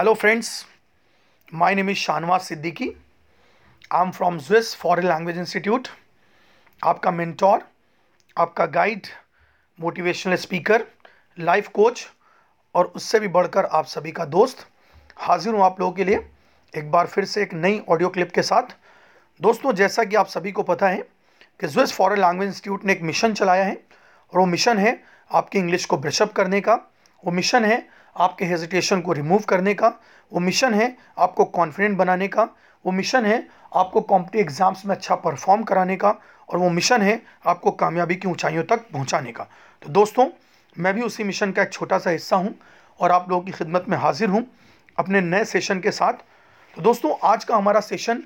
Hello, friends. My name is Shanwaz Siddiqui. I'm from Swiss Foreign Language Institute. आपका mentor आपका guide motivational speaker life coach और उससे भी बढ़कर आप सभी का दोस्त हाजिर हूँ आप लोगों के लिए एक बार फिर से एक नई ऑडियो क्लिप के साथ दोस्तों जैसा कि आप सभी को पता है कि स्विस फॉरेन लैंग्वेज इंस्टीट्यूट ने एक मिशन चलाया है और वो मिशन है आपकी इंग्लिश को ब्रशअप करने का वो मिशन है आपके हेजिटेशन को रिमूव करने का, वो मिशन है आपको कॉन्फिडेंट बनाने का, वो मिशन है आपको कॉम्पिटिव एग्ज़ाम्स में अच्छा परफॉर्म कराने का और वो मिशन है आपको कामयाबी की ऊंचाइयों तक पहुँचाने का। तो दोस्तों, मैं भी उसी मिशन का एक छोटा सा हिस्सा हूँ और आप लोगों की खिदमत में हाजिर हूँ अपने नए सेशन के साथ। तो दोस्तों, आज का हमारा session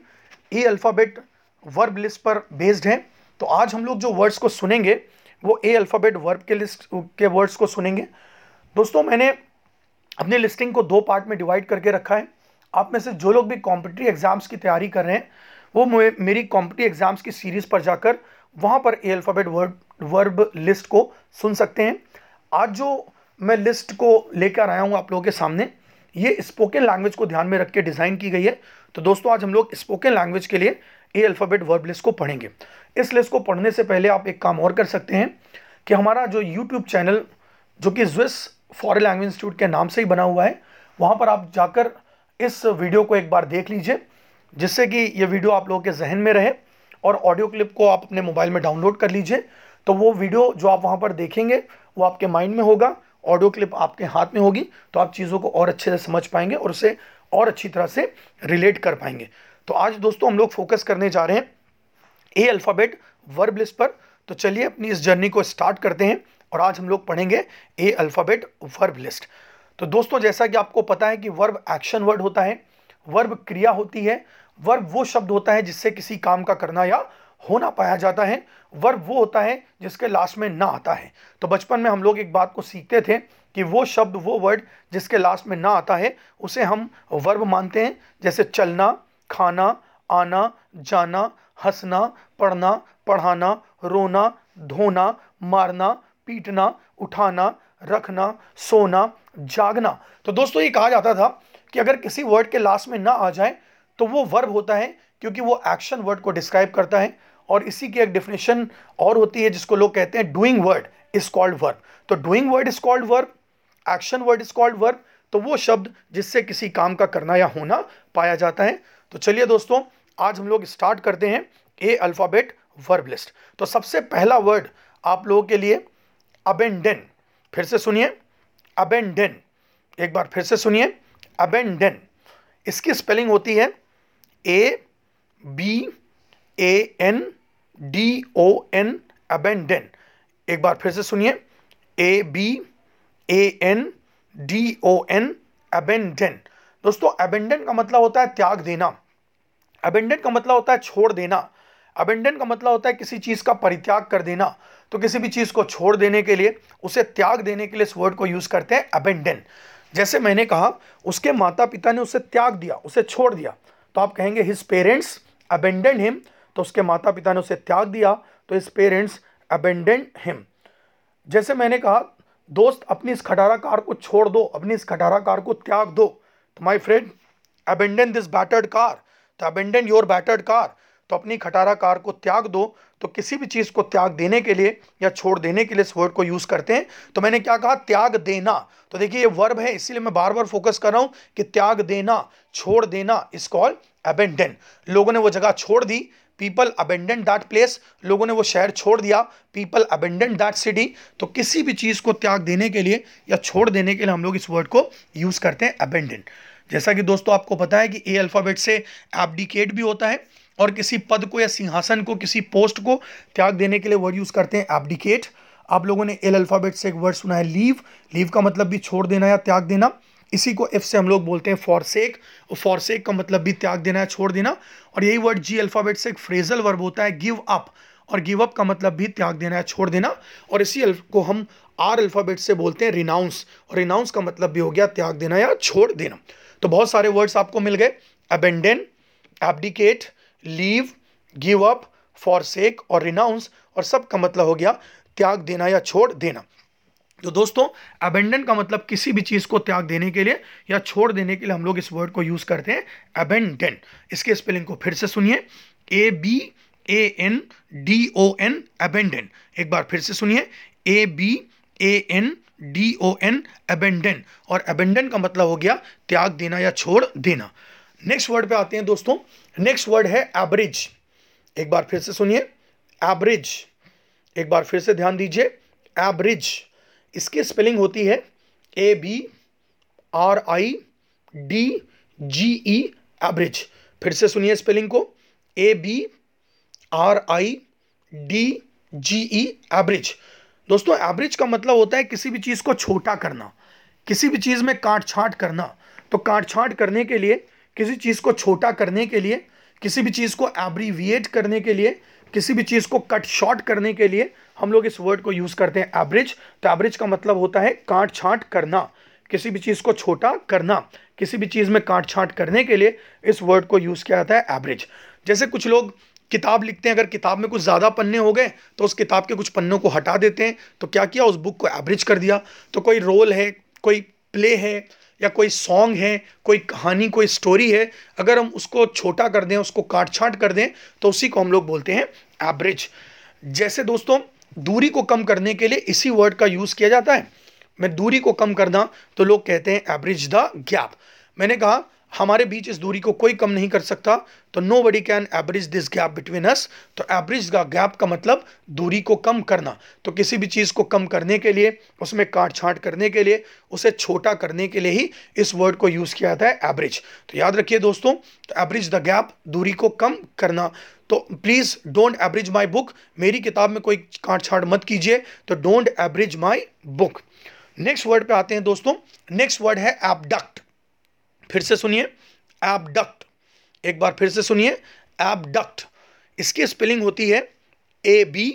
A alphabet verb list पर बेस्ड है। तो आज हम लोग जो वर्ड्स को सुनेंगे, वो ए अल्फ़ाबेट वर्ब के लिस्ट के वर्ड्स को सुनेंगे। दोस्तों, मैंने अपनी लिस्टिंग को दो पार्ट में डिवाइड करके रखा है। आप में से जो लोग भी कॉम्पिटिव एग्ज़ाम्स की तैयारी कर रहे हैं, वो मेरी कॉम्पिटिव एग्ज़ाम्स की सीरीज़ पर जाकर वहाँ पर A alphabet word verb list को सुन सकते हैं। आज जो मैं लिस्ट को लेकर आया हूँ आप लोगों के सामने, ये स्पोकन लैंग्वेज को ध्यान में रख के डिज़ाइन की गई है। तो दोस्तों, आज हम लोग स्पोकन लैंग्वेज के लिए ए अल्फ़ाबेट वर्ब लिस्ट को पढ़ेंगे। इस लिस्ट को पढ़ने से पहले आप एक काम और कर सकते हैं कि हमारा जो यूट्यूब चैनल जो कि ज्विस फॉरेन लैंग्वेज इंस्टीट्यूट के नाम से ही बना हुआ है। वहाँ पर आप जाकर इस वीडियो को एक बार देख लीजिए, जिससे कि ये वीडियो आप लोगों के जहन में रहे और ऑडियो क्लिप को आप अपने मोबाइल में डाउनलोड कर लीजिए। तो वो वीडियो जो आप वहाँ पर देखेंगे, वो आपके माइंड में होगा, ऑडियो क्लिप आपके हाथ में होगी तो आप चीज़ों को और अच्छे से समझ पाएँगे और उसे और अच्छी तरह से रिलेट कर पाएँगे। तो आज दोस्तों हम लोग फोकस करने जा रहे हैं ए अल्फ़ाबेट वर्ब लिस्ट पर। तो चलिए अपनी इस जर्नी को स्टार्ट करते हैं। और आज हम लोग पढ़ेंगे ए अल्फ़ाबेट वर्ब लिस्ट तो दोस्तों, जैसा कि आपको पता है कि वर्ब एक्शन वर्ड होता है वर्ब क्रिया होती है वर्ब वो शब्द होता है जिससे किसी काम का करना या होना पाया जाता है। वर्ब वो होता है जिसके लास्ट में ना आता है। तो बचपन में हम लोग एक बात को सीखते थे कि वो शब्द, वो वर्ड जिसके लास्ट में ना आता है, उसे हम वर्ब मानते हैं। जैसे चलना, खाना, आना, जाना, हंसना, पढ़ना, पढ़ाना, रोना, धोना, मारना पीटना, उठाना, रखना, सोना, जागना। तो दोस्तों, ये कहा जाता था कि अगर किसी वर्ड के लास्ट में ना आ जाए तो वो वर्ब होता है, क्योंकि वो एक्शन वर्ड को डिस्क्राइब करता है, और इसी की एक डेफिनेशन और होती है, जिसको लोग कहते हैं doing word is called verb तो doing word is called verb action word is called verb तो वो शब्द जिससे किसी काम का करना या होना पाया जाता है। तो चलिए दोस्तों, आज हम लोग स्टार्ट करते हैं ए अल्फ़ाबेट वर्ब लिस्ट तो सबसे पहला वर्ड आप लोगों के लिए अबेंडन फिर से सुनिए। अबेंडन एक बार फिर से सुनिए। अबेंडन इसकी स्पेलिंग होती है A B A N D O N abandon एक बार फिर से सुनिए। A B A N D O N abandon दोस्तों अबेंडन का मतलब होता है त्याग देना। अबेंडन का मतलब होता है छोड़ देना। अबेंडन का मतलब होता है किसी चीज़ का परित्याग कर देना। तो किसी भी चीज़ को छोड़ देने के लिए, उसे त्याग देने के लिए इस वर्ड को यूज़ करते हैं अबेंडन जैसे मैंने कहा, उसके माता पिता ने उसे त्याग दिया, उसे छोड़ दिया। तो आप कहेंगे हिज पेरेंट्स अबेंडन हिम तो उसके माता पिता ने उसे त्याग दिया तो हिज पेरेंट्स अबेंडन हिम जैसे मैंने कहा, दोस्त, अपनी इस खटारा कार को छोड़ दो, अपनी इस खटारा कार को त्याग दो। तो my friend abandon this battered car तो अबेंडन योर बैटर्ड कार तो अपनी खटारा कार को त्याग दो तो किसी भी चीज़ को त्याग देने के लिए या छोड़ देने के लिए इस वर्ड को यूज़ करते हैं तो मैंने क्या कहा? त्याग देना। तो देखिए ये वर्ब है, इसीलिए मैं बार बार फोकस कर रहा हूँ कि त्याग देना, छोड़ देना इस कॉल अबेंडन लोगों ने वो जगह छोड़ दी पीपल अबेंडन दैट प्लेस लोगों ने वो शहर छोड़ दिया पीपल अबेंडन दैट सिटी तो किसी भी चीज़ को त्याग देने के लिए या छोड़ देने के लिए हम लोग इस वर्ड को यूज़ करते हैं अबेंडन जैसा कि दोस्तों आपको पता है कि ए अल्फ़ाबेट से एबडिकेट भी होता है और किसी पद को या सिंहासन को, किसी पोस्ट को त्याग देने के लिए वर्ड यूज़ करते हैं एब्डिकेट आप लोगों ने एल अल्फ़ाबेट से एक वर्ड सुना है लीव लीव का मतलब भी छोड़ देना या त्याग देना। इसी को एफ़ से हम लोग बोलते हैं फॉरसेक और फॉरसेक का मतलब भी त्याग देना है छोड़ देना। और यही वर्ड जी अल्फ़ाबेट से एक फ्रेजल वर्ब होता है गिव अप और गिव अप का मतलब भी त्याग देना है छोड़ देना। और इसी को हम आर अल्फ़ाबेट से बोलते हैं रिनाउंस और रिनाउंस का मतलब भी हो गया त्याग देना या छोड़ देना। तो बहुत सारे वर्ड्स आपको मिल गए। Abandon abdicate leave, give up forsake और रिनाउंस और सब का मतलब हो गया त्याग देना या छोड़ देना। तो दोस्तों अबेंडन का मतलब किसी भी चीज़ को त्याग देने के लिए या छोड़ देने के लिए हम लोग इस वर्ड को यूज़ करते हैं अबेंडन इसके स्पेलिंग को फिर से सुनिए। A B A N D O N abandon एक बार फिर से सुनिए। A B A N D O N abandon और अबेंडन का मतलब हो गया त्याग देना या छोड़ देना। नेक्स्ट वर्ड पे आते हैं दोस्तों। नेक्स्ट वर्ड है एवरेज एक बार फिर से सुनिए। एवरेज एक बार फिर से ध्यान दीजिए। एवरेज इसकी स्पेलिंग होती है A B R I D G E abridge फिर से सुनिए स्पेलिंग को। A B R I D G E abridge दोस्तों एवरेज का मतलब होता है किसी भी चीज़ को छोटा करना, किसी भी चीज़ में काट छाट करना। तो काट छाट करने के लिए किसी चीज़ को छोटा करने के लिए, किसी भी चीज़ को एब्रीविएट करने के लिए, किसी भी चीज़ को कट शॉर्ट करने के लिए हम लोग इस वर्ड को यूज़ करते हैं एवरेज तो एवरेज का मतलब होता है काट छाट करना, किसी भी चीज़ को छोटा करना, किसी भी चीज़ में काट छाट करने के लिए इस वर्ड को यूज़ किया जाता है एवरेज जैसे कुछ लोग किताब लिखते हैं, अगर किताब में कुछ ज़्यादा पन्ने हो गए तो उस किताब के कुछ पन्नों को हटा देते हैं तो क्या किया? उस बुक को एवरेज कर दिया। तो कोई रोल है, कोई प्ले है या कोई सॉन्ग है, कोई कहानी, कोई स्टोरी है, अगर हम उसको छोटा कर दें, उसको काट छाट कर दें तो उसी को हम लोग बोलते हैं एवरेज जैसे दोस्तों, दूरी को कम करने के लिए इसी वर्ड का यूज़ किया जाता है. मैं दूरी को कम करना तो लोग कहते हैं एवरेज द गैप मैंने कहा हमारे बीच इस दूरी को कोई कम नहीं कर सकता। तो nobody can abridge this gap between us तो एवरेज का गैप का मतलब दूरी को कम करना। तो किसी भी चीज़ को कम करने के लिए, उसमें काट छाट करने के लिए, उसे छोटा करने के लिए ही इस वर्ड को यूज़ किया जाता है एवरेज तो याद रखिए दोस्तों तो एवरेज द गैप दूरी को कम करना। तो please don't abridge my book मेरी किताब में कोई काट छाट मत कीजिए। तो don't abridge my book next word पे आते हैं दोस्तों। नेक्स्ट वर्ड है एपडक्ट फिर से सुनिए एबडक्ट एक बार फिर से सुनिए एबडक्ट इसकी स्पेलिंग होती है A B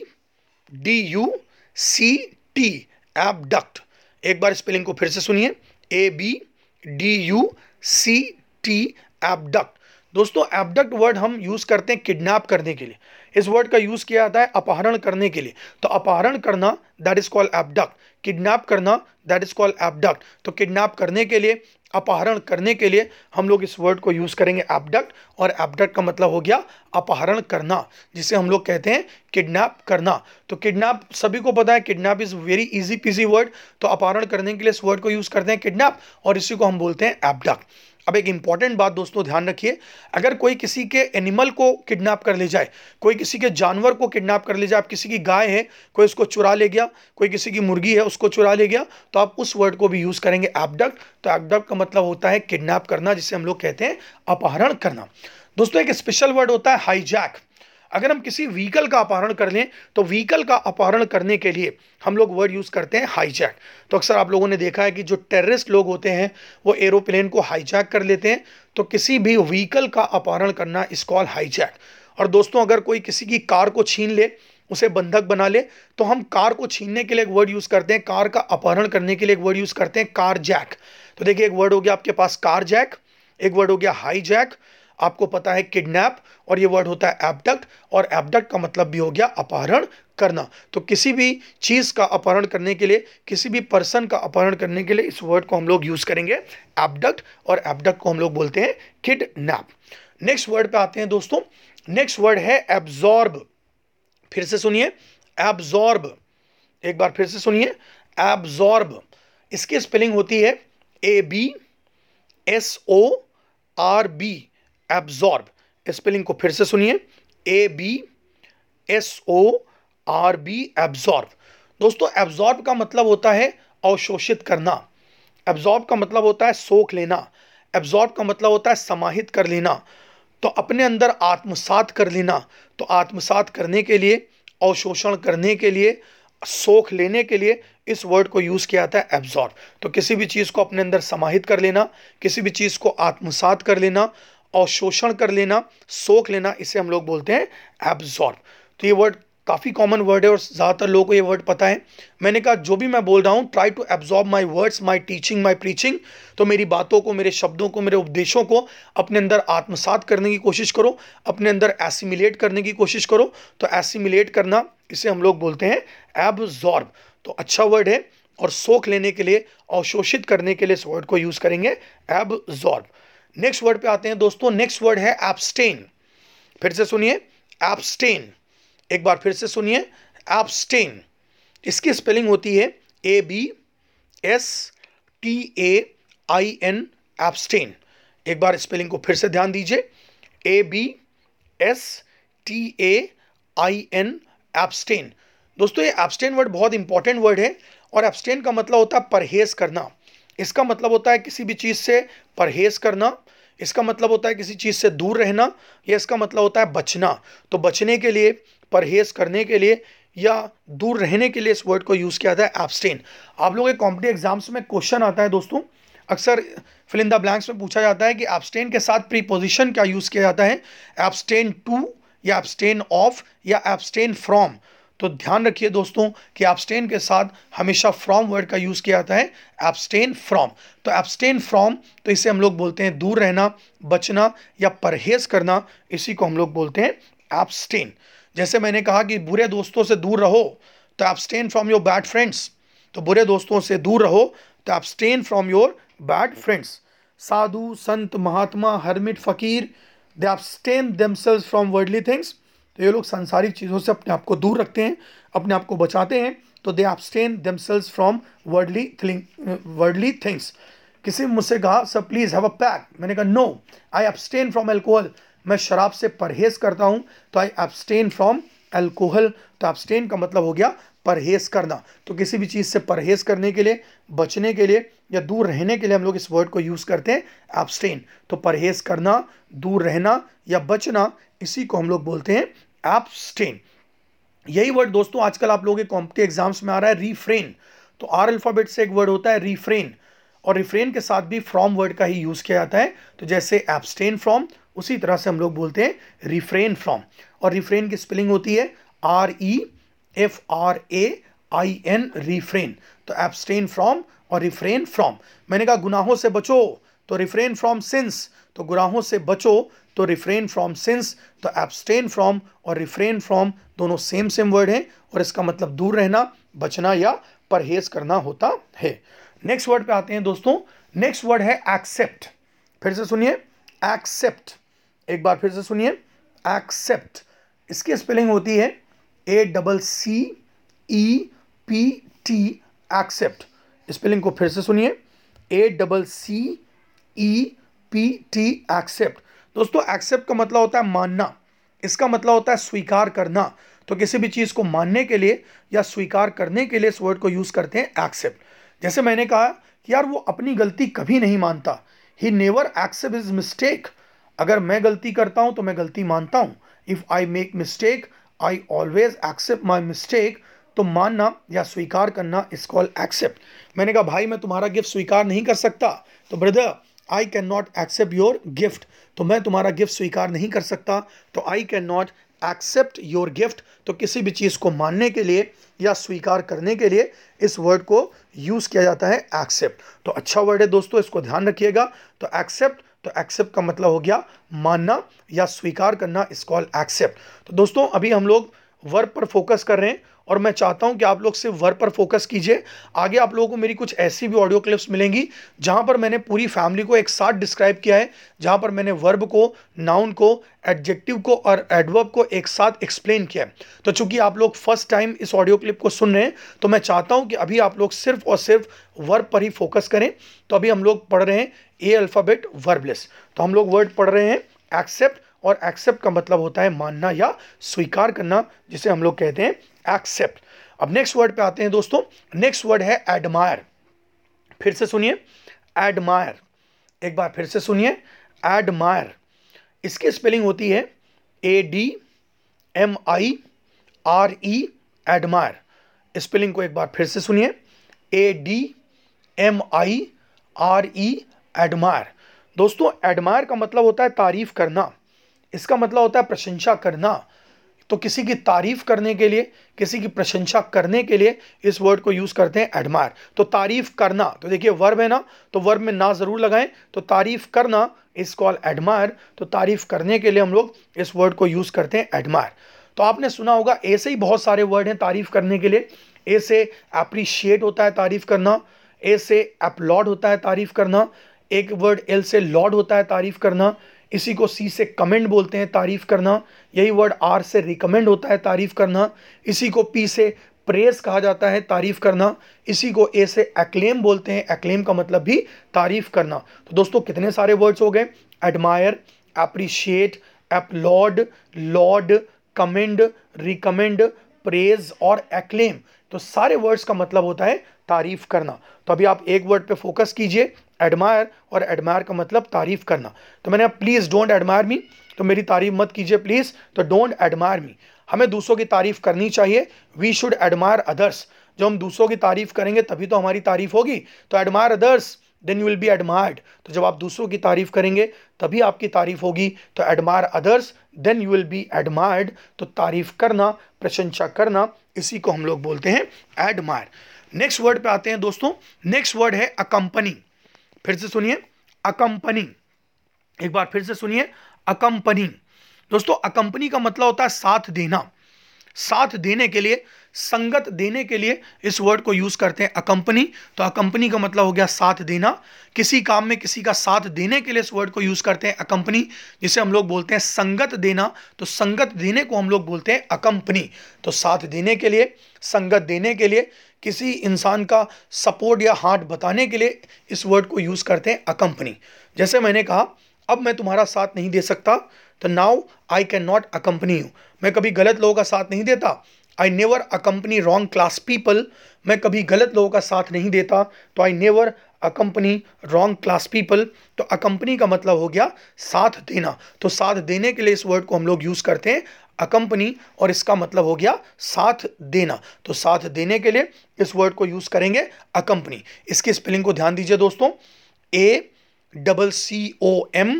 D U C T abduct एक बार स्पेलिंग को फिर से सुनिए A B D U C T abduct दोस्तों एबडक्ट वर्ड हम यूज़ करते हैं किडनैप करने के लिए। इस वर्ड का यूज़ किया जाता है अपहरण करने के लिए। तो अपहरण करना that is called abduct kidnap करना दैट इज़ कॉल्ड एबडक्ट तो किडनैप करने के लिए, अपहरण करने के लिए हम लोग इस वर्ड को यूज़ करेंगे एबडक्ट और एबडक्ट का मतलब हो गया अपहरण करना, जिसे हम लोग कहते हैं किडनैप करना। तो किडनैप सभी को पता है kidnap is very easy PG word तो अपहरण करने के लिए इस वर्ड को यूज़ करते हैं किडनैप और इसी को हम बोलते हैं एबडक्ट अब एक इंपॉर्टेंट बात दोस्तों ध्यान रखिए, अगर कोई किसी के एनिमल को किडनैप कर ले जाए, कोई किसी के जानवर को किडनैप कर ले जाए, आप किसी की गाय है, कोई उसको चुरा ले गया, कोई किसी की मुर्गी है, उसको चुरा ले गया तो आप उस वर्ड को भी यूज़ करेंगे एबडक्ट तो एबडक्ट का मतलब होता है किडनैप करना, जिसे हम लोग कहते हैं अपहरण करना। दोस्तों, एक स्पेशल वर्ड होता है हाईजैक अगर हम किसी व्हीकल का अपहरण कर लें तो व्हीकल का अपहरण करने के लिए हम लोग वर्ड यूज़ करते हैं हाईजैक तो अक्सर आप लोगों ने देखा है कि जो टेररिस्ट लोग होते हैं, वो एरोप्लेन को हाईजैक कर लेते हैं तो किसी भी व्हीकल का अपहरण करना इस कॉल हाईजैक और दोस्तों, अगर कोई किसी की कार को छीन ले, उसे बंधक बना ले तो हम कार को छीनने के लिए एक वर्ड यूज़ करते हैं, कार का अपहरण करने के लिए एक वर्ड यूज़ करते हैं कार जैक तो देखिए, एक वर्ड हो गया आपके पास कार जैक एक वर्ड हो गया हाई जैक आपको पता है किडनैप, और ये वर्ड होता है एबडक्ट और एबडक्ट का मतलब भी हो गया अपहरण करना। तो किसी भी चीज़ का अपहरण करने के लिए, किसी भी पर्सन का अपहरण करने के लिए इस वर्ड को हम लोग यूज़ करेंगे एबडक्ट और एबडक्ट को हम लोग बोलते हैं किडनैप नेक्स्ट वर्ड पे आते हैं दोस्तों। नेक्स्ट वर्ड है एब्जॉर्ब फिर से सुनिए। एब्जॉर्ब एक बार फिर से सुनिए। एब्जॉर्ब इसकी स्पेलिंग होती है A B S O R B absorb spelling को फिर से सुनिए. A B S O R B absorb दोस्तों एब्जॉर्ब का मतलब होता है अवशोषित करना. एब्जॉर्ब का मतलब होता है सोख लेना. एब्जॉर्ब का मतलब होता है समाहित कर लेना. तो अपने अंदर आत्मसात कर लेना. तो आत्मसात करने के लिए, अवशोषण करने के लिए, सोख लेने के लिए इस वर्ड को यूज़ किया जाता है एब्जॉर्ब तो किसी भी चीज़ को अपने अंदर समाहित कर लेना. किसी भी चीज़ को आत्मसात कर लेना. अवशोषण कर लेना, सोख लेना, इसे हम लोग बोलते हैं एब्जॉर्ब तो ये वर्ड काफ़ी कॉमन वर्ड है और ज़्यादातर लोगों को ये वर्ड पता है। मैंने कहा, जो भी मैं बोल रहा हूँ try to absorb my words my teaching my preaching तो मेरी बातों को, मेरे शब्दों को, मेरे उपदेशों को अपने अंदर आत्मसात करने की कोशिश करो, अपने अंदर एसिमिलेट करने की कोशिश करो। तो एसिमिलेट करना, इसे हम लोग बोलते हैं एब्जॉर्ब तो अच्छा वर्ड है और सोख लेने के लिए, अवशोषित करने के लिए इस वर्ड को यूज़ करेंगे एबजॉर्ब नेक्स्ट वर्ड पे आते हैं दोस्तों नेक्स्ट वर्ड है एब्सटेन फिर से सुनिए एब्सटेन एक बार फिर से सुनिए एब्सटेन इसकी स्पेलिंग होती है A B S T A I N abstain एक बार स्पेलिंग को फिर से ध्यान दीजिए. A B S T A I N abstain दोस्तों, ये एब्सटेन वर्ड बहुत इंपॉर्टेंट वर्ड है और एब्सटेन का मतलब होता है परहेज करना. इसका मतलब होता है किसी भी चीज़ से परहेज करना, इसका मतलब होता है किसी चीज़ से दूर रहना, या इसका मतलब होता है बचना। तो बचने के लिए, परहेज करने के लिए, या दूर रहने के लिए इस वर्ड को यूज़ किया जाता है एब्सटेन आप लोगों के कॉम्पिटिव एग्ज़ाम्स में क्वेश्चन आता है दोस्तों। अक्सर फिल इन द ब्लैंक्स में पूछा जाता है कि एब्सटेन के साथ प्रीपोजिशन क्या यूज़ किया जाता है? एब्सटेन टू या एब्सटेन ऑफ़ या एब्सटेन फ्रॉम तो ध्यान रखिए दोस्तों कि एब्सटेन के साथ हमेशा फ्रॉम वर्ड का यूज़ किया जाता है। एब्सटेन फ्रॉम तो एब्सटेन फ्रॉम तो इसे हम लोग बोलते हैं दूर रहना, बचना या परहेज करना, इसी को हम लोग बोलते हैं एब्सटेन जैसे मैंने कहा कि बुरे दोस्तों से दूर रहो तो abstain from your bad friends तो बुरे दोस्तों से दूर रहो तो abstain from your bad friends साधु, संत, महात्मा हरमिट फकीर they abstain themselves from worldly things तो ये लोग सांसारिक चीज़ों से अपने आप को दूर रखते हैं, अपने आप को बचाते हैं तो they abstain themselves from worldly worldly things किसी मुझसे कहा sir please have a peg मैंने कहा no I abstain from alcohol मैं शराब से परहेज करता हूँ तो आई एब्सटेन फ्रॉम एल्कोहल तो एब्सटेन का मतलब हो गया परहेज करना। तो किसी भी चीज़ से परहेज करने के लिए, बचने के लिए या दूर रहने के लिए हम लोग इस वर्ड को यूज़ करते हैं एब्सटेन तो परहेज करना, दूर रहना या बचना, इसी को हम लोग बोलते हैं एब्सटेन यही वर्ड दोस्तों, आजकल आप लोगों के कॉम्पिटिव एग्ज़ाम्स में आ रहा है रीफ्रेन तो आर अल्फ़ाबेट से एक वर्ड होता है रीफ्रेन और रिफ्रेन के साथ भी फ्रॉम वर्ड का ही यूज़ किया जाता है। तो जैसे एब्सटेन फ्रॉम उसी तरह से हम लोग बोलते हैं रिफ्रेन फ्रॉम और रिफ्रेन की स्पेलिंग होती है R E F R A I N refrain तो एब्सटेन फ्रॉम और रिफ्रेन फ्रॉम मैंने कहा, गुनाहों से बचो। तो रिफ्रेन फ्रॉम सिंस तो गुनाहों से बचो। तो रिफ्रेन फ्रॉम सिंस तो एब्सटेन फ्रॉम और रिफ्रेन फ्रॉम दोनों सेम सेम वर्ड हैं और इसका मतलब दूर रहना, बचना या परहेज करना होता है। नेक्स्ट वर्ड पे आते हैं दोस्तों। नेक्स्ट वर्ड है एक्सेप्ट फिर से सुनिए। एक्सेप्ट एक बार फिर से सुनिए। एक्सेप्ट इसकी स्पेलिंग होती है A double C E P T accept spelling को फिर से सुनिए। A double C E P T accept दोस्तों एक्सेप्ट का मतलब होता है मानना। इसका मतलब होता है स्वीकार करना। तो किसी भी चीज़ को मानने के लिए या स्वीकार करने के लिए इस वर्ड को यूज़ करते हैं एक्सेप्ट जैसे मैंने कहा कि यार वो अपनी गलती कभी नहीं मानता। He never accept his mistake अगर मैं गलती करता हूँ तो मैं गलती मानता हूँ। If I make mistake I always accept my mistake तो मानना या स्वीकार करना इस कॉल एक्सेप्ट मैंने कहा, भाई, मैं तुम्हारा गिफ्ट स्वीकार नहीं कर सकता। तो brother I can not accept your gift तो मैं तुम्हारा गिफ्ट स्वीकार नहीं कर सकता। तो I can not accept your gift तो किसी भी चीज़ को मानने के लिए या स्वीकार करने के लिए इस वर्ड को यूज़ किया जाता है एक्सेप्ट तो अच्छा वर्ड है दोस्तों, इसको ध्यान रखिएगा। तो एक्सेप्ट तो एक्सेप्ट का मतलब हो गया मानना या स्वीकार करना इस कॉल एक्सेप्ट तो दोस्तों, अभी हम लोग वर्ब पर फोकस कर रहे हैं। और मैं चाहता हूँ कि आप लोग सिर्फ़ वर्ब पर फोकस कीजिए। आगे आप लोगों को मेरी कुछ ऐसी भी ऑडियो क्लिप्स मिलेंगी, जहाँ पर मैंने पूरी फैमिली को एक साथ डिस्क्राइब किया है, जहाँ पर मैंने वर्ब को नाउन को एडजेक्टिव को और एडवर्ब को एक साथ एक्सप्लेन किया है। तो चूँकि आप लोग फ़र्स्ट टाइम इस ऑडियो क्लिप को सुन रहे हैं तो मैं चाहता हूँ कि अभी आप लोग सिर्फ़ और सिर्फ़ वर्ब पर ही फोकस करें। तो अभी हम लोग पढ़ रहे हैं ए अल्फ़ाबेट वर्बलेस तो हम लोग वर्ड पढ़ रहे हैं एक्सेप्ट और एक्सेप्ट का मतलब होता है मानना या स्वीकार करना, जिसे हम लोग कहते हैं एक्सेप्ट अब नेक्स्ट वर्ड पे आते हैं दोस्तों. नेक्स्ट वर्ड है एडमायर फिर से सुनिए. एडमायर एक बार फिर से सुनिए. एडमायर इसकी स्पेलिंग होती है A D M I R E admire spelling को एक बार फिर से सुनिए. A D M I R E admire दोस्तों एडमायर का मतलब होता है तारीफ़ करना. इसका मतलब होता है प्रशंसा करना. तो किसी की तारीफ़ करने के लिए, किसी की प्रशंसा करने के लिए इस वर्ड को यूज़ करते हैं एडमायर तो तारीफ़ करना तो देखिए वर्ब है ना तो वर्ब में ना ज़रूर लगाएँ तो तारीफ़ करना इस कॉल एडमायर तो तारीफ़ करने के लिए हम लोग इस वर्ड को यूज़ करते हैं एडमायर तो आपने सुना होगा, ऐसे ही बहुत सारे वर्ड हैं तारीफ़ करने के लिए. ए से अप्रिशिएट होता है तारीफ़ करना ए से अपलॉड होता है तारीफ़ करना, एक वर्ड एल से लॉड होता है तारीफ़ करना इसी को सी से कमेंट बोलते हैं, तारीफ़ करना। यही वर्ड आर से रिकमेंड होता है, तारीफ़ करना। इसी को पी से प्रेस कहा जाता है, तारीफ़ करना। इसी को ए से एक्लेम बोलते हैं एक्लेम का मतलब भी तारीफ़ करना। तो दोस्तों, कितने सारे वर्ड्स हो गए? Admire appreciate applaud laud commend recommend praise और एक्लेम तो सारे वर्ड्स का मतलब होता है तारीफ़ करना। तो अभी आप एक वर्ड पे फोकस कीजिए। एडमायर और एडमायर का मतलब तारीफ़ करना। तो मैंने आप प्लीज़ डोंट एडमायर मी तो मेरी तारीफ़ मत कीजिए प्लीज़ तो डोंट एडमायर मी हमें दूसरों की तारीफ़ करनी चाहिए। वी शुड एडमायर अदर्स जब हम दूसरों की तारीफ़ करेंगे, तभी तो हमारी तारीफ़ होगी। तो admire others then you will be admired तो जब आप दूसरों की तारीफ़ करेंगे, तभी आपकी तारीफ़ होगी। तो admire others then you will be admired तो तारीफ़ करना, प्रशंसा करना, इसी को हम लोग बोलते हैं एडमायर नेक्स्ट वर्ड पे आते हैं दोस्तों। नेक्स्ट वर्ड है अकंपनी फिर से सुनिए अकंपनी एक बार फिर से सुनिए अकंपनी दोस्तों अकंपनी का मतलब होता है साथ देना। साथ देने के लिए संगत देने के लिए इस वर्ड को यूज़ करते हैं अकंपनी तो अकंपनी का मतलब हो गया साथ देना। किसी काम में किसी का साथ देने के लिए इस वर्ड को यूज़ करते हैं अकंपनी जिसे हम लोग बोलते हैं संगत देना। तो संगत देने को हम लोग बोलते हैं अकंपनी तो साथ देने के लिए, संगत देने के लिए, किसी इंसान का सपोर्ट या हार्ट बताने के लिए इस वर्ड को यूज़ करते हैं अकंपनी जैसे मैंने कहा, अब मैं तुम्हारा साथ नहीं दे सकता तो now I can not accompany you मैं कभी गलत लोगों का साथ नहीं देता I never accompany wrong class people मैं कभी गलत लोगों का साथ नहीं देता। तो I never accompany wrong class people तो अकम्पनी का मतलब हो गया साथ देना। तो साथ देने के लिए इस वर्ड को हम लोग यूज़ करते हैं। अकम्पनी और इसका मतलब हो गया साथ देना। तो साथ देने के लिए इस वर्ड को यूज़ करेंगे अकम्पनी इसकी स्पेलिंग को ध्यान दीजिए दोस्तों। A double C O M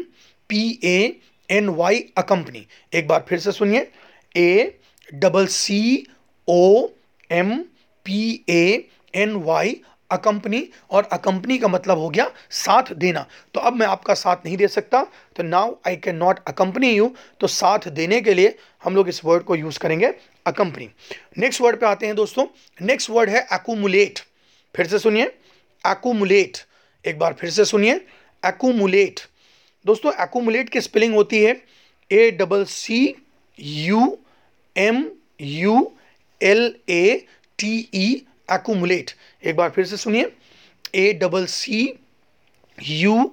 P A N Y accompany एक बार फिर से सुनिए। A double C O M P A N Y accompany और अकम्पनी का मतलब हो गया साथ देना। तो अब मैं आपका साथ नहीं दे सकता तो now I can not accompany you तो साथ देने के लिए हम लोग इस वर्ड को यूज़ करेंगे अकम्पनी नेक्स्ट वर्ड पे आते हैं दोस्तों। नेक्स्ट वर्ड है एकूमुलेट फिर से सुनिए। एकूमुलेट एक बार फिर से सुनिए। एकूमुलेट दोस्तों एकूमुलेट की स्पेलिंग होती है A double C U M U L A T E accumulate एक बार फिर से सुनिए। A double C U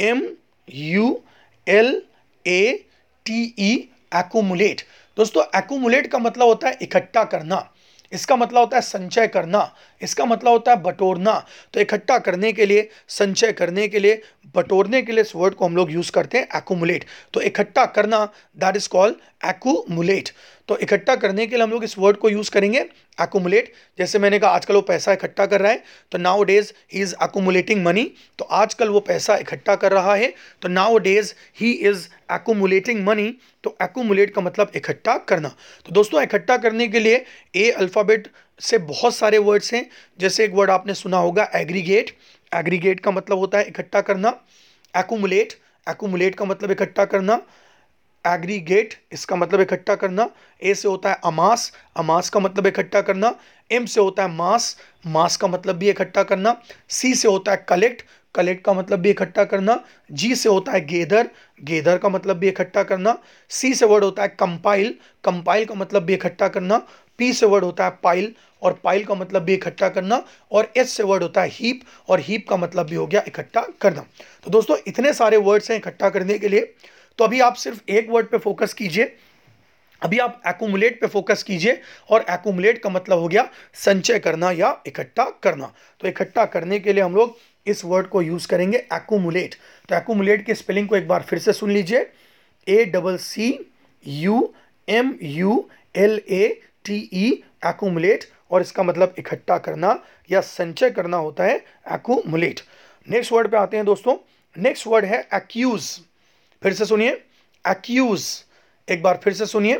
M U L A T E accumulate दोस्तों एक्मुलेट का मतलब होता है इकट्ठा करना। इसका मतलब होता है संचय करना। इसका मतलब होता है बटोरना। तो इकट्ठा करने के लिए, संचय करने के लिए, बटोरने के लिए इस वर्ड को हम लोग यूज़ करते हैं एकुमुलेट तो इकट्ठा करना दैट इज़ कॉल्ड एकुमुलेट तो इकट्ठा करने के लिए हम लोग इस वर्ड को यूज़ करेंगे एकुमुलेट जैसे मैंने कहा, आजकल वो पैसा इकट्ठा कर रहा है तो nowadays he is accumulating money तो आजकल वो पैसा इकट्ठा कर रहा है तो nowadays he is accumulating money तो एकुमुलेट का मतलब इकट्ठा करना। तो दोस्तों, इकट्ठा करने के लिए ए अल्फ़ाबेट से बहुत सारे वर्ड्स हैं। जैसे एक वर्ड आपने सुना होगा एग्रीगेट एग्रीगेट का मतलब होता है इकट्ठा करना। एकुमुलेट एकुमुलेट का मतलब इकट्ठा करना। एग्रीगेट इसका मतलब इकट्ठा करना। ए से होता है अमास अमास का मतलब इकट्ठा करना। एम से होता है मास मास का मतलब भी इकट्ठा करना। सी से होता है कलेक्ट कलेक्ट का मतलब भी इकट्ठा करना जी से होता है गेदर गेदर का मतलब भी इकट्ठा करना सी से वर्ड होता है कंपाइल कंपाइल का मतलब भी इकट्ठा करना पी से वर्ड होता है पाइल और पाइल का मतलब भी इकट्ठा करना और एस से वर्ड होता है हीप और हीप का मतलब भी हो गया इकट्ठा करना। तो दोस्तों, इतने सारे वर्ड्स हैं इकट्ठा करने के लिए तो अभी आप सिर्फ़ एक वर्ड पे फोकस कीजिए। अभी आप एकुमुलेट पे फोकस कीजिए और एकुमुलेट का मतलब हो गया संचय करना या इकट्ठा करना। तो इकट्ठा करने के लिए हम लोग इस वर्ड को यूज़ करेंगे एकुमुलेट तो एकुमुलेट की स्पेलिंग को एक बार फिर से सुन लीजिए. A double C U M U L A T E accumulate और इसका मतलब इकट्ठा करना या संचय करना होता है एकुमुलेट नेक्स्ट वर्ड पे आते हैं दोस्तों. नेक्स्ट वर्ड है एक्यूज़ फिर से सुनिए. एक्यूज एक बार फिर से सुनिए.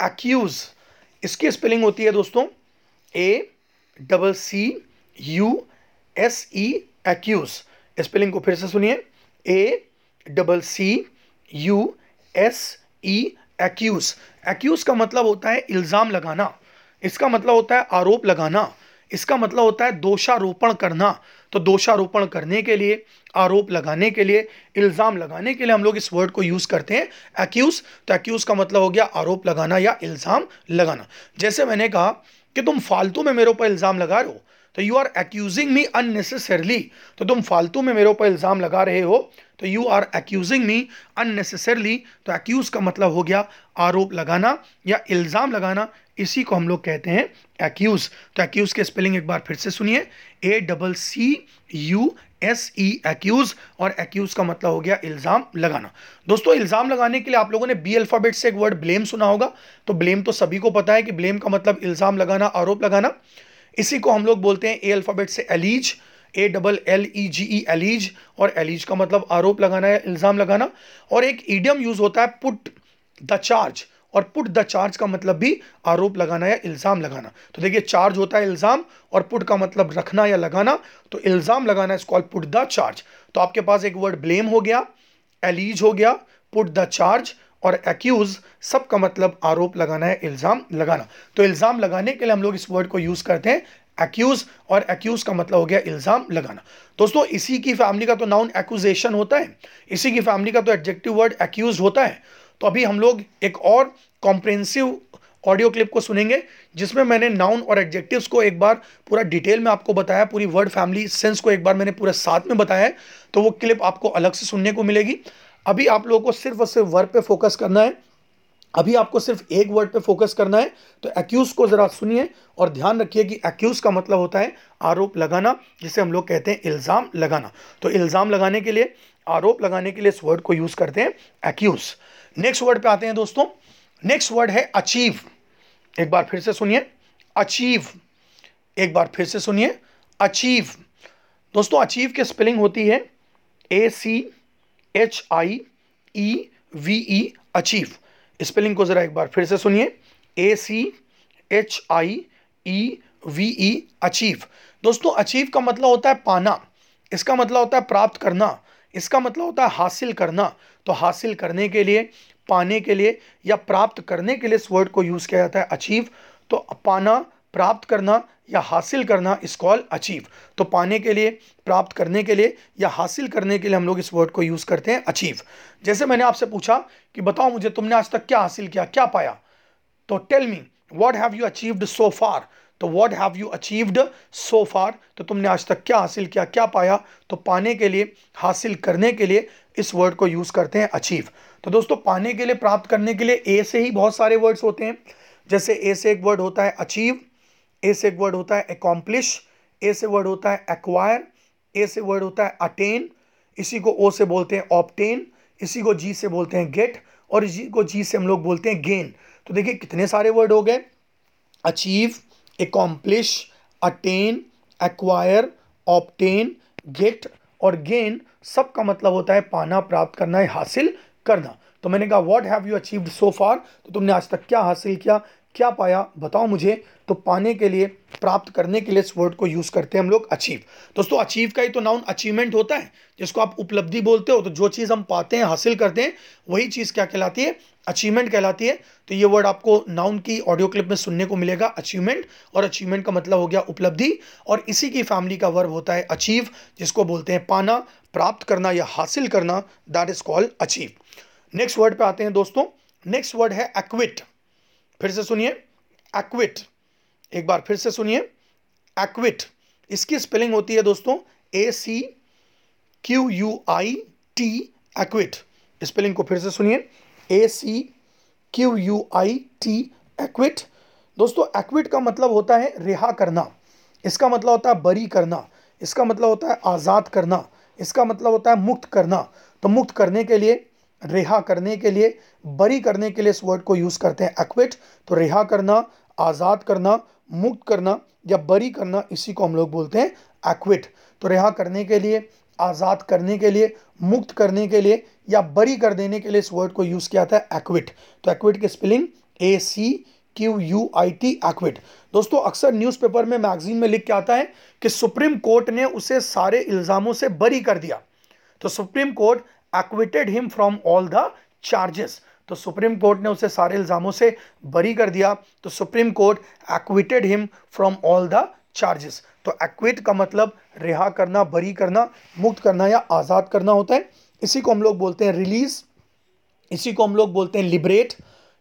एक्यूज इसकी स्पेलिंग होती है दोस्तों. A double C U S E accuse spelling को फिर से सुनिए. A double C U S E accuse accuse का मतलब होता है इल्ज़ाम लगाना. इसका मतलब होता है आरोप लगाना. इसका मतलब होता है दोषारोपण करना. तो दोषारोपण करने के लिए, आरोप लगाने के लिए, इल्ज़ाम लगाने के लिए हम लोग इस वर्ड को यूज़ करते हैं. एक्यूज तो एक्यूज का मतलब हो गया आरोप लगाना या इल्ज़ाम लगाना. जैसे मैंने कहा कि तुम फालतू में मेरे ऊपर इल्ज़ाम लगा रहे हो. तो you are accusing me unnecessarily तो तुम फालतू में मेरे ऊपर इल्ज़ाम लगा रहे हो तो you are accusing me unnecessarily तो एक्यूज का मतलब हो गया आरोप लगाना या इल्ज़ाम लगाना, इसी को हम लोग कहते हैं एक्यूज तो एक्यूज के स्पेलिंग एक बार फिर से सुनिए. A double C U S E accuse और एक्यूज का मतलब हो गया इल्ज़ाम लगाना. दोस्तों, इल्ज़ाम लगाने के लिए आप लोगों ने बी अल्फ़ाबेट से एक वर्ड ब्लेम सुना होगा. तो ब्लेम तो सभी को पता है कि ब्लेम का मतलब इल्ज़ाम लगाना, आरोप लगाना. इसी को हम लोग बोलते हैं ए अल्फ़ाबेट से allege A double L E G E allege और एलीज का मतलब आरोप लगाना या इल्ज़ाम लगाना। और एक ईडियम यूज़ होता है पुट द चार्ज और पुट द चार्ज का मतलब भी आरोप लगाना या इल्ज़ाम लगाना। तो देखिए चार्ज होता है इल्ज़ाम, और पुट का मतलब रखना या लगाना। तो इल्ज़ाम लगाना इस कॉल पुट द चार्ज तो आपके पास एक वर्ड ब्लेम हो गया एलीज हो गया पुट द चार्ज और एक्यूज सब का मतलब आरोप लगाना है, इल्ज़ाम लगाना। तो इल्ज़ाम लगाने के लिए हम लोग इस वर्ड को यूज़ करते हैं एक्यूज और एक्यूज का मतलब हो गया इल्ज़ाम लगाना। दोस्तों, इसी की फैमिली का तो नाउन एक्यूजेशन होता है, इसी की फैमिली का तो एडजेक्टिव वर्ड एक्यूज होता है। तो अभी हम लोग एक और कॉम्प्रेंसिव ऑडियो क्लिप को सुनेंगे, जिसमें मैंने नाउन और एडजेक्टिव्स को एक बार पूरा डिटेल में आपको बताया, पूरी वर्ड फैमिली सेंस को एक बार मैंने पूरे साथ में बताया तो वो क्लिप आपको अलग से सुनने को मिलेगी। अभी आप लोगों को सिर्फ़ और सिर्फ़ वर्ड पे फोकस करना है। अभी आपको सिर्फ़ एक वर्ड पे फोकस करना है तो एक्यूज को ज़रा सुनिए और ध्यान रखिए कि एक्यूज का मतलब होता है आरोप लगाना, जिसे हम लोग कहते हैं इल्ज़ाम लगाना। तो इल्ज़ाम लगाने के लिए, आरोप लगाने के लिए इस वर्ड को यूज़ करते हैं एक्यूज नेक्स्ट वर्ड पे आते हैं दोस्तों। नेक्स्ट वर्ड है अचीव एक बार फिर से सुनिए। अचीव एक बार फिर से सुनिए। अचीव दोस्तों अचीव की स्पेलिंग होती है A C H I E V E achieve spelling को ज़रा एक बार फिर से सुनिए। A C H I E V E achieve दोस्तों अचीव का मतलब होता है पाना। इसका मतलब होता है प्राप्त करना। इसका मतलब होता है हासिल करना। तो हासिल करने के लिए, पाने के लिए या प्राप्त करने के लिए इस वर्ड को यूज़ किया जाता है अचीव तो पाना प्राप्त करना या हासिल करना इस कॉल अचीव। तो पाने के लिए, प्राप्त करने के लिए या हासिल करने के लिए हम लोग इस वर्ड को यूज़ करते हैं अचीव। जैसे मैंने आपसे पूछा कि बताओ मुझे तुमने आज तक क्या हासिल किया, क्या पाया? तो tell me what have you achieved so far तो what have you achieved so far तो तुमने आज तक क्या हासिल किया, क्या पाया? तो पाने के लिए, हासिल करने के लिए इस वर्ड को यूज़ करते हैं अचीव। तो दोस्तों, पाने के लिए, प्राप्त करने के लिए ए से ही बहुत सारे वर्ड्स होते हैं। जैसे ए से एक वर्ड होता है अचीव ए से एक वर्ड होता है एकॉम्प्लिश ए से वर्ड होता है एक्वायर ए से वर्ड होता है अटेन इसी को ओ से बोलते हैं ऑप्टेन इसी को जी से बोलते हैं गेट और इसी को जी से हम लोग बोलते हैं गेन तो देखिए कितने सारे वर्ड हो गए. Achieve accomplish attain acquire obtain get और गेन सब का मतलब होता है पाना, प्राप्त करना है हासिल करना. तो मैंने कहा what have you achieved so far तो तुमने आज तक क्या हासिल किया? क्या पाया? बताओ मुझे। तो पाने के लिए, प्राप्त करने के लिए इस वर्ड को यूज़ करते हैं हम लोग अचीव दोस्तों अचीव का ही तो नाउन अचीवमेंट होता है, जिसको आप उपलब्धि बोलते हो तो जो चीज़ हम पाते हैं, हासिल करते हैं, वही चीज़ क्या कहलाती है? अचीवमेंट कहलाती है। तो ये वर्ड आपको नाउन की ऑडियो क्लिप में सुनने को मिलेगा अचीवमेंट और अचीवमेंट का मतलब हो गया उपलब्धि, और इसी की फैमिली का वर्ब होता है अचीव जिसको बोलते हैं पाना, प्राप्त करना या हासिल करना that is called achieve next word पे आते हैं दोस्तों। नेक्स्ट वर्ड है एक्विट फिर से सुनिए एक्विट एक बार फिर से सुनिए एक्विट इसकी स्पेलिंग होती है दोस्तों A C Q U I T acquit spelling को फिर से सुनिए A C Q U I T acquit दोस्तों एक्विट का मतलब होता है रिहा करना। इसका मतलब होता है बरी करना। इसका मतलब होता है आज़ाद करना। इसका मतलब होता है मुक्त करना। तो मुक्त करने के लिए रिहा करने के लिए, बरी करने के लिए इस वर्ड को यूज़ करते हैं एक्विट तो रिहा करना, आज़ाद करना, मुक्त करना या बरी करना, इसी को हम लोग बोलते हैं एक्विट तो रिहा करने के लिए, आज़ाद करने के लिए, मुक्त करने के लिए या बरी कर देने के लिए इस वर्ड को यूज़ किया था एक्विट तो एक्विट की spelling A C Q U I T acquit दोस्तों, अक्सर न्यूज़पेपर में मैगजीन में लिख के आता है कि सुप्रीम कोर्ट ने उसे सारे इल्ज़ामों से बरी कर दिया। तो supreme court acquitted him from all the charges तो सुप्रीम कोर्ट ने उसे सारे इल्ज़ामों से बरी कर दिया। तो supreme court acquitted him from all the charges तो एक्विट का मतलब रिहा करना, बरी करना, मुक्त करना या आज़ाद करना होता है। इसी को हम लोग बोलते हैं रिलीज़ इसी को हम लोग बोलते हैं लिबरेट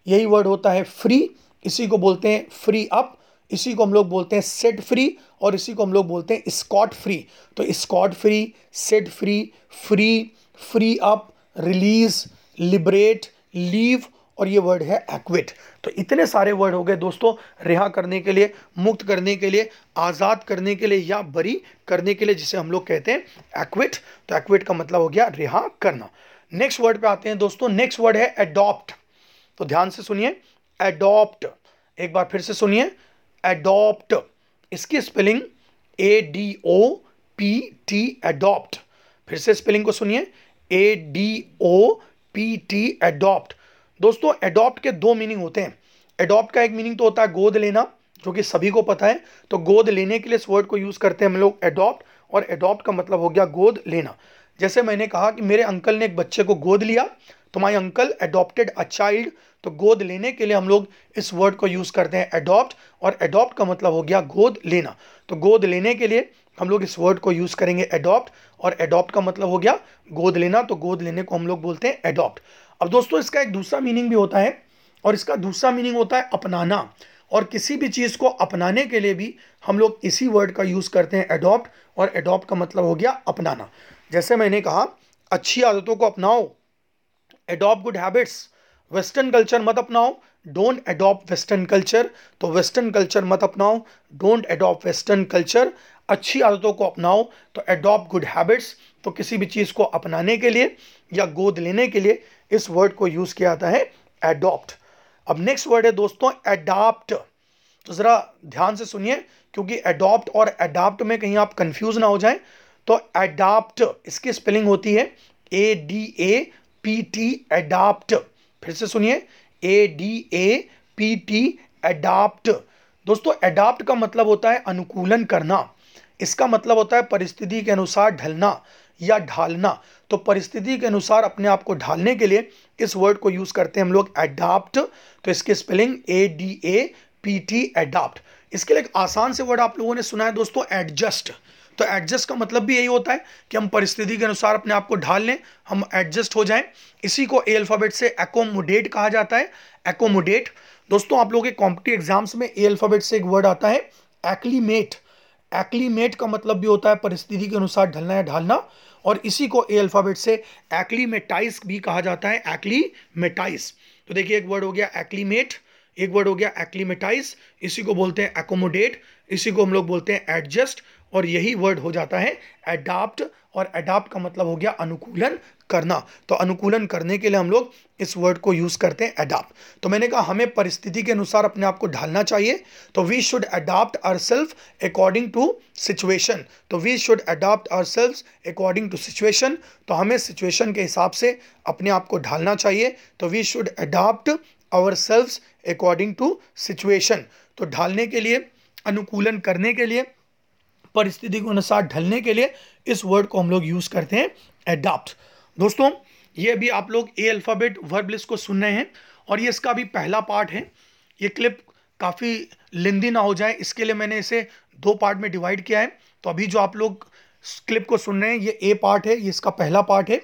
यही वर्ड होता है फ्री इसी को बोलते हैं फ्री अप इसी को हम लोग बोलते हैं सेट फ्री और इसी को हम लोग बोलते हैं स्कॉट फ्री तो scot free set free free free up, release, liberate, leave और ये वर्ड है एक्विट तो इतने सारे वर्ड हो गए दोस्तों, रिहा करने के लिए, मुक्त करने के लिए, आज़ाद करने के लिए या बरी करने के लिए जिसे हम लोग कहते हैं एक्विट तो एक्विट का मतलब हो गया रिहा करना. नेक्स्ट वर्ड पे आते हैं दोस्तों नेक्स्ट वर्ड है एडॉप्ट तो ध्यान से सुनिए एडॉप्ट एक बार फिर से सुनिए एडॉप्ट इसकी spelling A D O P T adopt फिर से स्पेलिंग को सुनिए। A D O P T adopt दोस्तों एडॉप्ट के दो मीनिंग होते हैं। एडॉप्ट का एक मीनिंग तो होता है गोद लेना, जो कि सभी को पता है। तो गोद लेने के लिए इस वर्ड को यूज़ करते हैं हम लोग एडॉप्ट और एडॉप्ट का मतलब हो गया गोद लेना। जैसे मैंने कहा कि मेरे अंकल ने एक बच्चे को गोद लिया तो my uncle adopted a child तो गोद लेने के लिए हम लोग इस वर्ड को यूज़ करते हैं एडॉप्ट और एडॉप्ट का मतलब हो गया गोद लेना। तो गोद लेने के लिए हम लोग इस वर्ड को यूज़ करेंगे एडॉप्ट और एडॉप्ट का मतलब हो गया गोद लेना तो गोद लेने को हम लोग बोलते हैं एडॉप्ट अब दोस्तों, इसका एक दूसरा मीनिंग भी होता है, और इसका दूसरा मीनिंग होता है अपनाना. और किसी भी चीज़ को अपनाने के लिए भी हम लोग इसी वर्ड का यूज़ करते हैं एडॉप्ट और एडॉप्ट का मतलब हो गया अपनाना. जैसे मैंने कहा, अच्छी आदतों को अपनाओ adopt good habits western culture मत अपनाओ डोंट एडॉप्ट वेस्टर्न कल्चर तो वेस्टर्न कल्चर मत अपनाओ डोंट एडॉप्ट वेस्टर्न कल्चर अच्छी आदतों को अपनाओ तो एडॉप्ट गुड हैबिट्स तो किसी भी चीज़ को अपनाने के लिए या गोद लेने के लिए इस वर्ड को यूज़ किया जाता है एडॉप्ट अब नेक्स्ट वर्ड है दोस्तों एडाप्ट तो ज़रा ध्यान से सुनिए, क्योंकि एडॉप्ट और एडाप्ट में कहीं आप कंफ्यूज ना हो जाएँ तो एडाप्ट इसकी स्पेलिंग होती है A D A P T adapt फिर से सुनिए A D A P T adapt दोस्तों एडाप्ट का मतलब होता है अनुकूलन करना। इसका मतलब होता है परिस्थिति के अनुसार ढलना या ढालना। तो परिस्थिति के अनुसार अपने आप को ढालने के लिए इस वर्ड को यूज़ करते हैं हम लोग एडाप्ट तो इसकी spelling A D A P T adapt इसके लिए एक आसान से वर्ड आप लोगों ने सुना है दोस्तों एडजस्ट तो एडजस्ट का मतलब भी यही होता है कि हम परिस्थिति के अनुसार अपने आप को ढाल लें, हम एडजस्ट हो जाएँ। इसी को ए अल्फ़ाबेट से एकोमोडेट कहा जाता है एकोमोडेट दोस्तों, आप लोगों के कॉम्पिटिव एग्ज़ाम्स में ए अल्फ़ाबेट से एक वर्ड आता है एक्लीमेट एक्लीमेट का मतलब भी होता है, परिस्थिति के अनुसार ढलना या ढालना, और इसी को ए अल्फ़ाबेट से एक्लीमेटाइज भी कहा जाता है एक्लीमेटाइज तो देखिए, एक वर्ड हो गया एक्लीमेट एक वर्ड हो गया एक्लीमेटाइज इसी को बोलते हैं एकोमोडेट इसी को हम लोग बोलते हैं एडजस्ट और यही वर्ड हो जाता है एडाप्ट और एडाप्ट का मतलब हो गया अनुकूलन करना तो अनुकूलन करने के लिए हम लोग इस वर्ड को यूज़ करते हैं एडाप्ट तो मैंने कहा, हमें परिस्थिति के अनुसार अपने आप को ढालना चाहिए तो we should adapt our self according to situation तो we should adapt our self according to situation तो हमें सिचुएशन के हिसाब से अपने आप को ढालना चाहिए तो we should adapt our self according to situation तो ढालने के लिए, अनुकूलन करने के लिए, परिस्थिति के अनुसार ढलने के लिए इस वर्ड को हम लोग यूज़ करते हैं एडाप्ट दोस्तों, ये अभी आप लोग ए अल्फ़ाबेट वर्ब लिस्ट को सुन रहे हैं और ये इसका भी पहला पार्ट है। ये क्लिप काफ़ी लेंदी ना हो जाए, इसके लिए मैंने इसे दो पार्ट में डिवाइड किया है। तो अभी जो आप लोग क्लिप को सुन रहे हैं, ये ए पार्ट है, ये इसका पहला पार्ट है।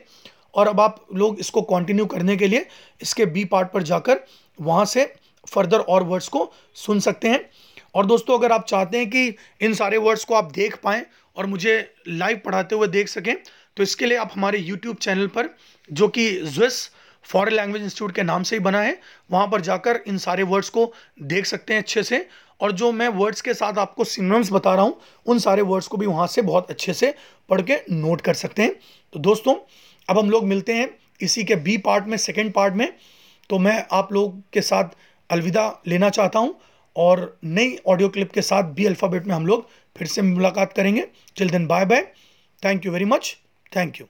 और अब आप लोग इसको कंटिन्यू करने के लिए इसके बी पार्ट पर जाकर वहाँ से फर्दर और वर्ड्स को सुन सकते हैं। और दोस्तों, अगर आप चाहते हैं कि इन सारे वर्ड्स को आप देख पाएँ और मुझे लाइव पढ़ाते हुए देख सकें तो इसके लिए आप हमारे यूट्यूब चैनल पर, जो कि ज्विस फॉरेन लैंग्वेज इंस्टीट्यूट के नाम से ही बना है, वहाँ पर जाकर इन सारे वर्ड्स को देख सकते हैं अच्छे से। और जो मैं वर्ड्स के साथ आपको सिनम्स बता रहा हूँ, उन सारे वर्ड्स को भी वहाँ से बहुत अच्छे से पढ़ के नोट कर सकते हैं। तो दोस्तों, अब हम लोग मिलते हैं इसी के बी पार्ट में सेकेंड पार्ट में। तो मैं आप लोग के साथ अलविदा लेना चाहता हूँ और नई ऑडियो क्लिप के साथ बी अल्फ़ाबेट में हम लोग फिर से मुलाकात करेंगे। चिल दिन bye bye thank you very much thank you